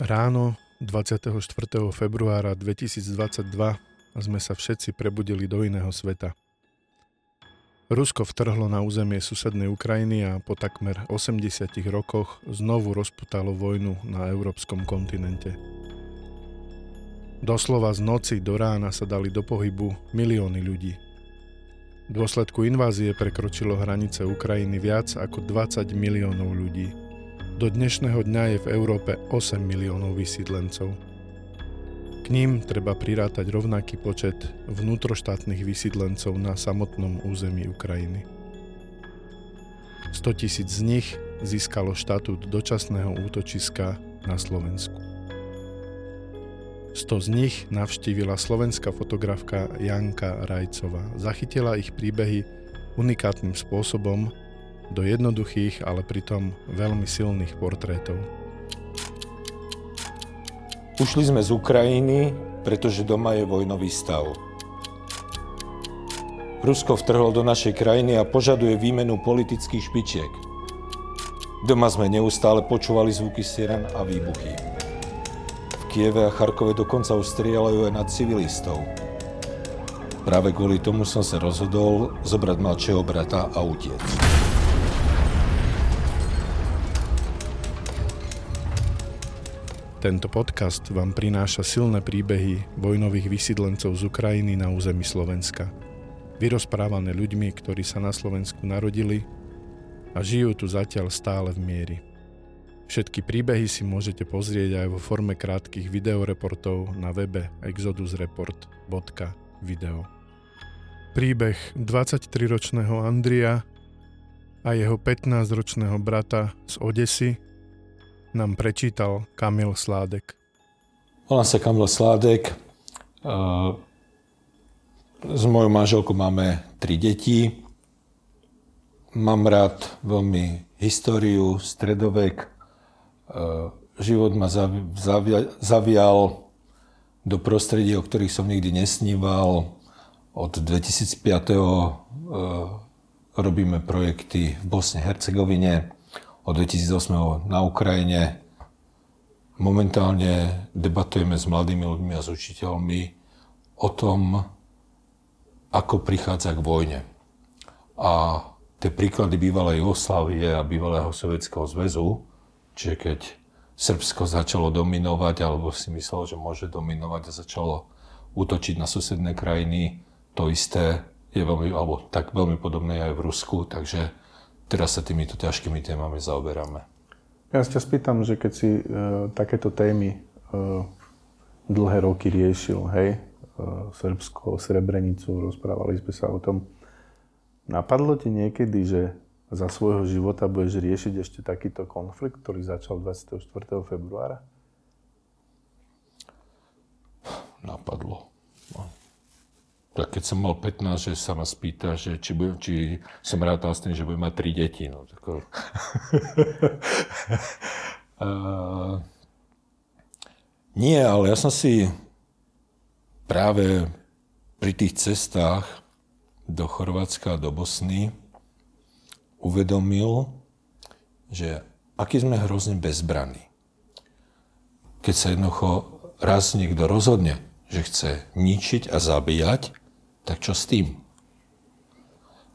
Ráno 24. februára 2022 sme sa všetci prebudili do iného sveta. Rusko vtrhlo na územie susednej Ukrajiny a po takmer 80 rokoch znovu rozputalo vojnu na európskom kontinente. Doslova z noci do rána sa dali do pohybu milióny ľudí. V dôsledku invázie prekročilo hranice Ukrajiny viac ako 20 miliónov ľudí – do dnešného dňa je v Európe 8 miliónov vysídlencov. K ním treba prirátať rovnaký počet vnútroštátnych vysídlencov na samotnom území Ukrajiny. 100 tisíc z nich získalo štatút dočasného útočiska na Slovensku. 100 z nich navštívila slovenská fotografka Janka Rajcová. Zachytila ich príbehy unikátnym spôsobom do jednoduchých, ale pritom veľmi silných portrétov. Ušli sme z Ukrajiny, pretože doma je vojnový stav. Rusko vtrhlo do našej krajiny a požaduje výmenu politických špičiek. Doma sme neustále počúvali zvuky siren a výbuchy. V Kieve a Charkove dokonca už aj na civilistov. Práve kvôli tomu som sa rozhodol zobrať mladšieho brata a utiecť. Tento podcast vám prináša silné príbehy vojnových vysídlencov z Ukrajiny na území Slovenska. Vyrozprávané ľuďmi, ktorí sa na Slovensku narodili a žijú tu zatiaľ stále v miery. Všetky príbehy si môžete pozrieť aj vo forme krátkých videoreportov na webe exodusreport.video. Príbeh 23-ročného Andria a jeho 15-ročného brata z Odesy nám prečítal Kamil Sládek. Volám sa Kamil Sládek. S mojou manželkou máme tri deti. Mám rád veľmi históriu, stredovek. Život ma zavial do prostredí, o ktorých som nikdy nesníval. Od 2005. robíme projekty v Bosne Hercegovine od 2008 na Ukrajine. Momentálne debatujeme s mladými ľuďmi a s učiteľmi o tom, ako prichádza k vojne. A tie príklady bývalej Jugoslávie a bývalého Sovietskeho zväzu, čiže keď Srbsko začalo dominovať, alebo si myslelo, že môže dominovať a začalo útočiť na susedné krajiny, to isté je veľmi, alebo tak veľmi podobné aj v Rusku, takže teraz sa týmito ťažkými témami zaoberáme. Ja sa ťa spýtam, že keď si e, takéto témy e, dlhé roky riešil, hej, e, Srbsko, Srebrenicu, rozprávali sme sa o tom. Napadlo ti niekedy, že za svojho života budeš riešiť ešte takýto konflikt, ktorý začal 24. februára? Napadlo. Tak keď som mal 15, že sa ma spýta, že či, budem, či som rátal s tým, že budem mať tri deti. No, tak... uh, nie, ale ja som si práve pri tých cestách do Chorvátska a do Bosny uvedomil, že aký sme hrozne bezbraní. Keď sa jednoducho raz niekto rozhodne, že chce ničiť a zabíjať, tak čo s tým?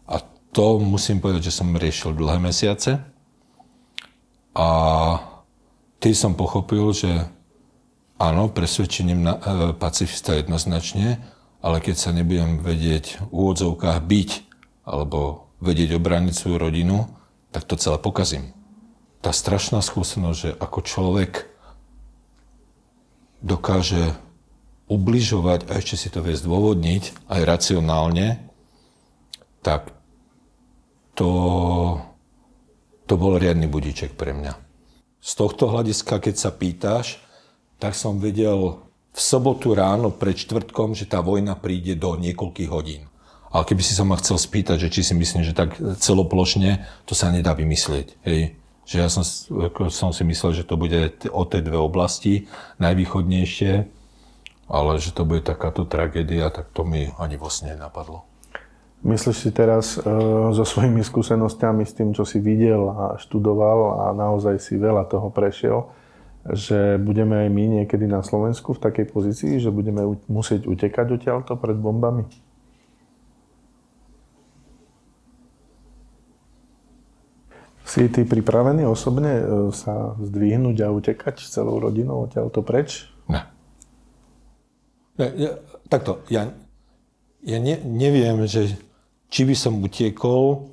A to musím povedať, že som riešil dlhé mesiace a tým som pochopil, že áno, presvedčením na, e, pacifista jednoznačne, ale keď sa nebudem vedieť v úvodzovkách byť alebo vedieť obrániť svoju rodinu, tak to celé pokazím. Tá strašná skúsenosť, že ako človek dokáže ubližovať a ešte si to vie zdôvodniť aj racionálne, tak to, to bol riadny budíček pre mňa. Z tohto hľadiska, keď sa pýtaš, tak som vedel v sobotu ráno pred čtvrtkom, že tá vojna príde do niekoľkých hodín. Ale keby si sa ma chcel spýtať, že či si myslím, že tak celoplošne, to sa nedá vymyslieť. Hej. Že ja som, som si myslel, že to bude o tie dve oblasti najvýchodnejšie ale že to bude takáto tragédia, tak to mi ani vo sne napadlo. Myslíš si teraz e, so svojimi skúsenostiami s tým, čo si videl a študoval a naozaj si veľa toho prešiel, že budeme aj my niekedy na Slovensku v takej pozícii, že budeme musieť utekať odtiaľto pred bombami? Si ty pripravený osobne e, sa zdvihnúť a utekať celou rodinou odtiaľto preč? Ne ja, takto, ja, ja ne, neviem, že či by som utiekol,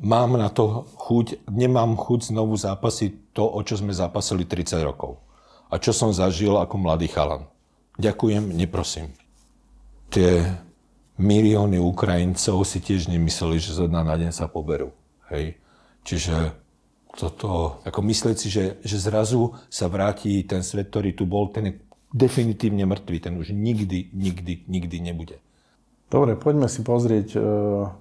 mám na to chuť, nemám chuť znovu zápasiť to, o čo sme zápasili 30 rokov. A čo som zažil ako mladý chalan. Ďakujem, neprosím. Tie milióny Ukrajincov si tiež nemysleli, že zo dna na deň sa poberú. Hej. Čiže toto, ako myslieť si, že, že zrazu sa vráti ten svet, ktorý tu bol, ten je definitívne mŕtvý, ten už nikdy, nikdy, nikdy nebude. Dobre, poďme si pozrieť uh,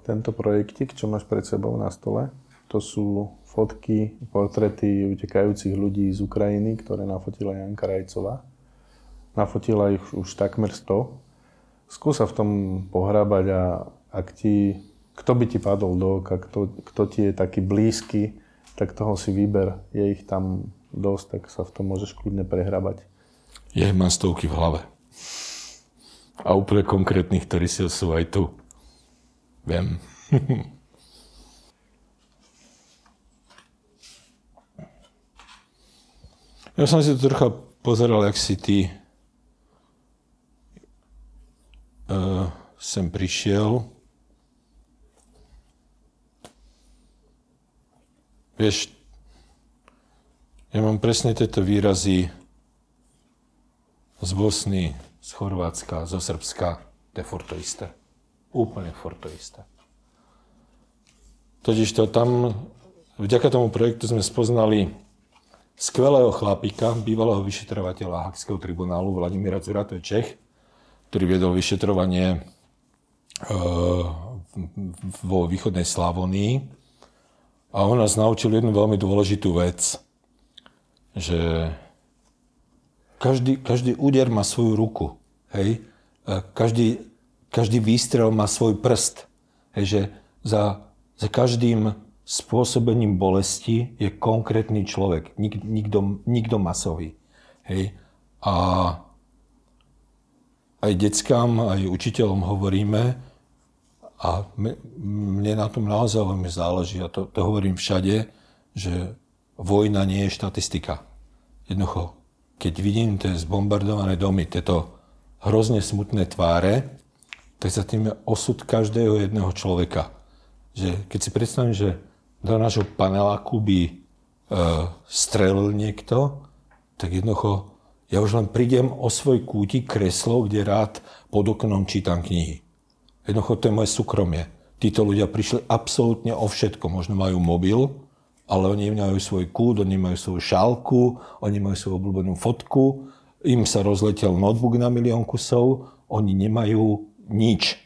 tento projektik, čo máš pred sebou na stole. To sú fotky, portrety utekajúcich ľudí z Ukrajiny, ktoré nafotila Janka Rajcová. Nafotila ich už takmer 100. Skúsa v tom pohrábať a ak ti, kto by ti padol do oka, kto, kto ti je taký blízky, tak toho si vyber. Je ich tam dosť, tak sa v tom môžeš kľudne prehrabať. Ja ich mám stovky v hlave a úplne konkrétnych, ktorí sú aj tu. Viem. ja som si to trocha pozeral, jak si ty uh, sem prišiel. Vieš, ja mám presne tieto výrazy z Bosny, z Chorvátska, zo Srbska, to je furt to isté. Úplne furt to isté. Totiž to tam, vďaka tomu projektu sme spoznali skvelého chlapíka, bývalého vyšetrovateľa Hakského tribunálu Vladimíra Cura, to je Čech, ktorý viedol vyšetrovanie e, vo východnej Slavonii. A on nás naučil jednu veľmi dôležitú vec, že každý, každý úder má svoju ruku. Hej? Každý, každý výstrel má svoj prst. Hej? Že za, za každým spôsobením bolesti je konkrétny človek, nik, nikto, nikto masový. Hej? A aj deckám, aj učiteľom hovoríme, a mne na tom naozaj veľmi záleží, a to, to hovorím všade, že vojna nie je štatistika. Jednoducho, keď vidím tie zbombardované domy, tieto hrozne smutné tváre, tak za tým je osud každého jedného človeka. Že keď si predstavím, že do nášho paneláku by e, strelil niekto, tak jednoducho ja už len prídem o svoj kútik kreslo, kde rád pod oknom čítam knihy. Jednoducho to je moje súkromie. Títo ľudia prišli absolútne o všetko. Možno majú mobil, ale oni majú svoj kút, oni majú svoju šálku, oni majú svoju obľúbenú fotku, im sa rozletel notebook na milión kusov, oni nemajú nič.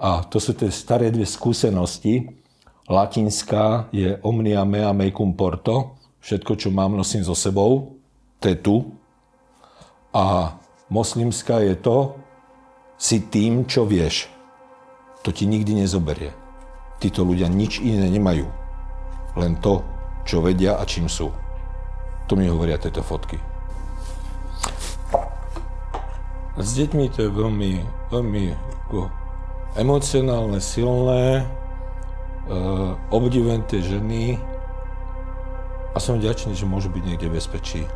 A to sú tie staré dve skúsenosti. Latinská je omnia mea mecum porto, všetko, čo mám, nosím so sebou, to je tu. A moslimská je to, si tým, čo vieš. To ti nikdy nezoberie. Títo ľudia nič iné nemajú len to, čo vedia a čím sú. To mi hovoria tieto fotky. S deťmi to je veľmi, veľmi emocionálne, silné, uh, obdivujem tie ženy a som vďačný, že môžu byť niekde bezpečí.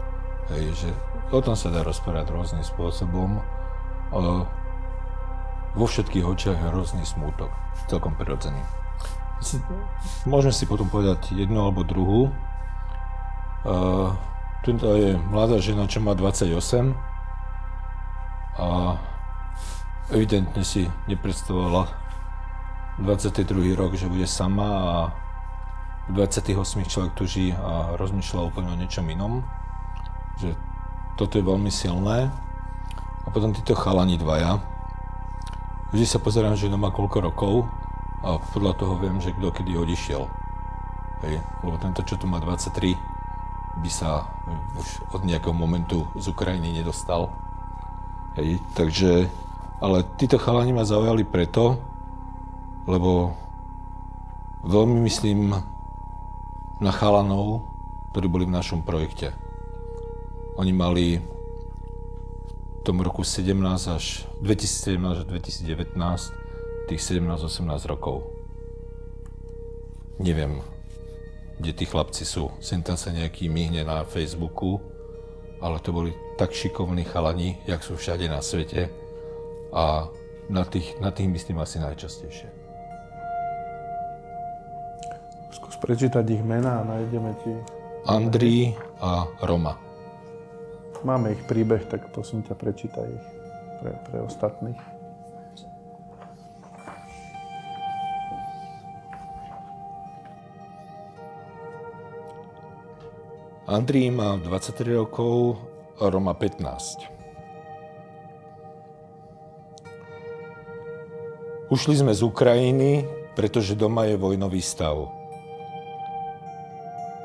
Hej, že o tom sa dá rozprávať rôznym spôsobom. Uh, vo všetkých očiach hrozný smútok, celkom prirodzený môžeme si potom povedať jednu alebo druhú. Uh, tuto je mladá žena, čo má 28 a evidentne si nepredstavovala 22. rok, že bude sama a v 28 človek tu žije a rozmýšľa úplne o niečom inom. Že toto je veľmi silné. A potom títo chalani dvaja. Vždy sa pozerám, že má koľko rokov a podľa toho viem, že kto kedy odišiel. Hej, lebo tento, čo tu má 23, by sa už od nejakého momentu z Ukrajiny nedostal. Hej, takže, ale títo chalani ma zaujali preto, lebo veľmi myslím na chalanov, ktorí boli v našom projekte. Oni mali v tom roku 17 až 2017 až 2019 tých 17-18 rokov. Neviem, kde tí chlapci sú. Sem tam sa nejaký myhne na Facebooku, ale to boli tak šikovní chalani, jak sú všade na svete a na tých, na tých myslím asi najčastejšie. Skús prečítať ich mená a nájdeme ti... Andrí a Roma. Máme ich príbeh, tak prosím ťa, prečítaj ich pre, pre ostatných. Andrii má 23 rokov, Roma 15. Ušli sme z Ukrajiny, pretože doma je vojnový stav.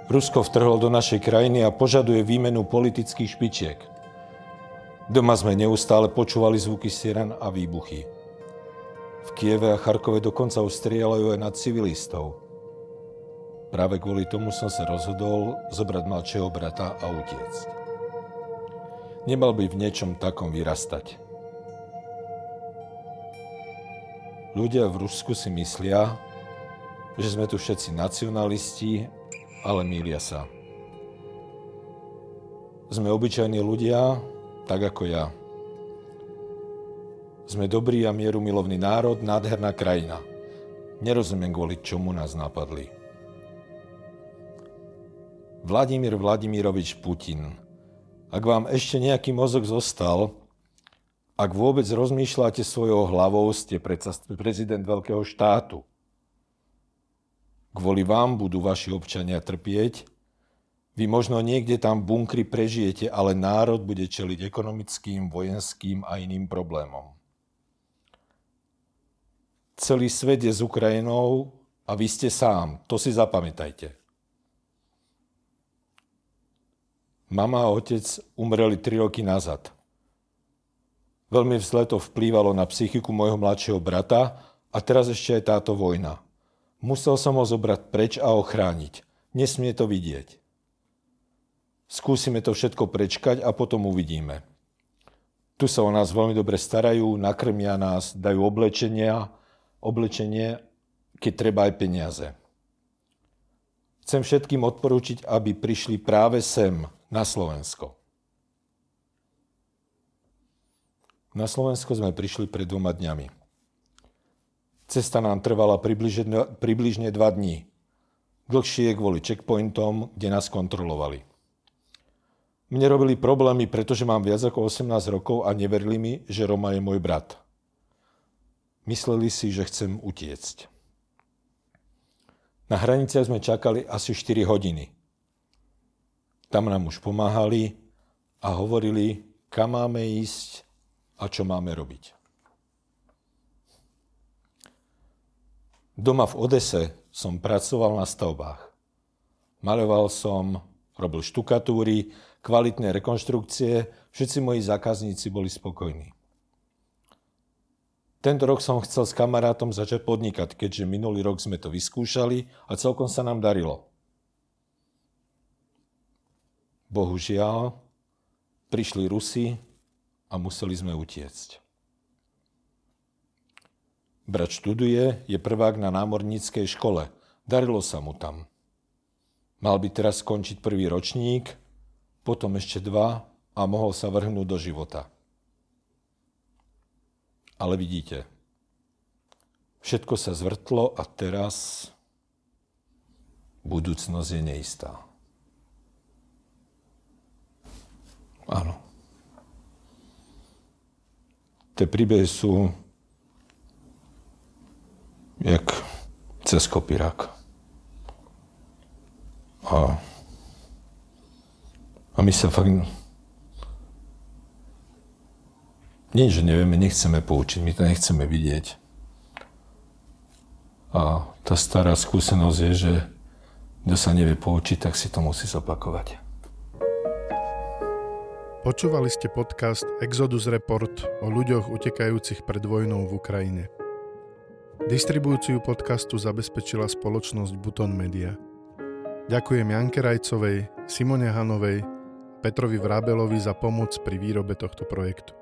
Rusko vtrhlo do našej krajiny a požaduje výmenu politických špičiek. Doma sme neustále počúvali zvuky siren a výbuchy. V Kieve a Charkove dokonca už strieľajú aj na civilistov. Práve kvôli tomu som sa rozhodol zobrať mladšieho brata a utiecť. Nemal by v niečom takom vyrastať. Ľudia v Rusku si myslia, že sme tu všetci nacionalisti, ale mýlia sa. Sme obyčajní ľudia, tak ako ja. Sme dobrý a mieru milovný národ, nádherná krajina. Nerozumiem, kvôli čomu nás napadli. Vladimír Vladimirovič Putin. Ak vám ešte nejaký mozog zostal, ak vôbec rozmýšľate svojou hlavou, ste prezident veľkého štátu. Kvôli vám budú vaši občania trpieť, vy možno niekde tam v bunkri prežijete, ale národ bude čeliť ekonomickým, vojenským a iným problémom. Celý svet je s Ukrajinou a vy ste sám. To si zapamätajte. Mama a otec umreli 3 roky nazad. Veľmi vzle to vplývalo na psychiku môjho mladšieho brata a teraz ešte aj táto vojna. Musel som ho zobrať preč a ochrániť. Nesmie to vidieť. Skúsime to všetko prečkať a potom uvidíme. Tu sa o nás veľmi dobre starajú, nakrmia nás, dajú oblečenia, oblečenie, keď treba aj peniaze. Chcem všetkým odporúčiť, aby prišli práve sem, na Slovensko. Na Slovensko sme prišli pred dvoma dňami. Cesta nám trvala približne, približne dva dní. Dlhšie kvôli checkpointom, kde nás kontrolovali. Mne robili problémy, pretože mám viac ako 18 rokov a neverili mi, že Roma je môj brat. Mysleli si, že chcem utiecť. Na hraniciach sme čakali asi 4 hodiny. Tam nám už pomáhali a hovorili, kam máme ísť a čo máme robiť. Doma v Odese som pracoval na stavbách. Maloval som, robil štukatúry, kvalitné rekonštrukcie, všetci moji zákazníci boli spokojní. Tento rok som chcel s kamarátom začať podnikať, keďže minulý rok sme to vyskúšali a celkom sa nám darilo. Bohužiaľ, prišli Rusi a museli sme utiecť. Brat študuje, je prvák na námorníckej škole. Darilo sa mu tam. Mal by teraz skončiť prvý ročník, potom ešte dva a mohol sa vrhnúť do života. Ale vidíte, všetko sa zvrtlo a teraz budúcnosť je neistá. Áno. Tie príbehy sú jak cez kopírák. A, a my sa fakt... Nie, že nevieme, nechceme poučiť, my to nechceme vidieť. A tá stará skúsenosť je, že kto sa nevie poučiť, tak si to musí zopakovať. Počúvali ste podcast Exodus Report o ľuďoch utekajúcich pred vojnou v Ukrajine. Distribúciu podcastu zabezpečila spoločnosť Buton Media. Ďakujem Janke Rajcovej, Simone Hanovej Petrovi Vrábelovi za pomoc pri výrobe tohto projektu.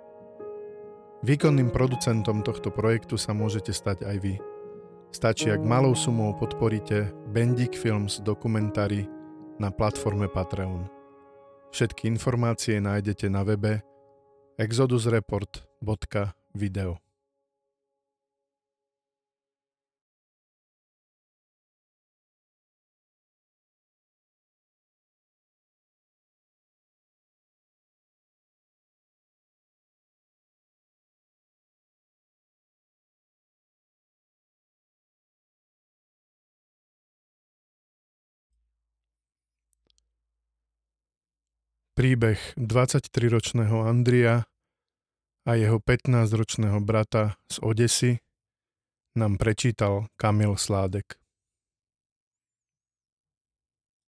Výkonným producentom tohto projektu sa môžete stať aj vy. Stačí, ak malou sumou podporíte Bendik Films dokumentári na platforme Patreon. Všetky informácie nájdete na webe exodusreport.video. Príbeh 23-ročného Andria a jeho 15-ročného brata z Odesy nám prečítal Kamil Sládek.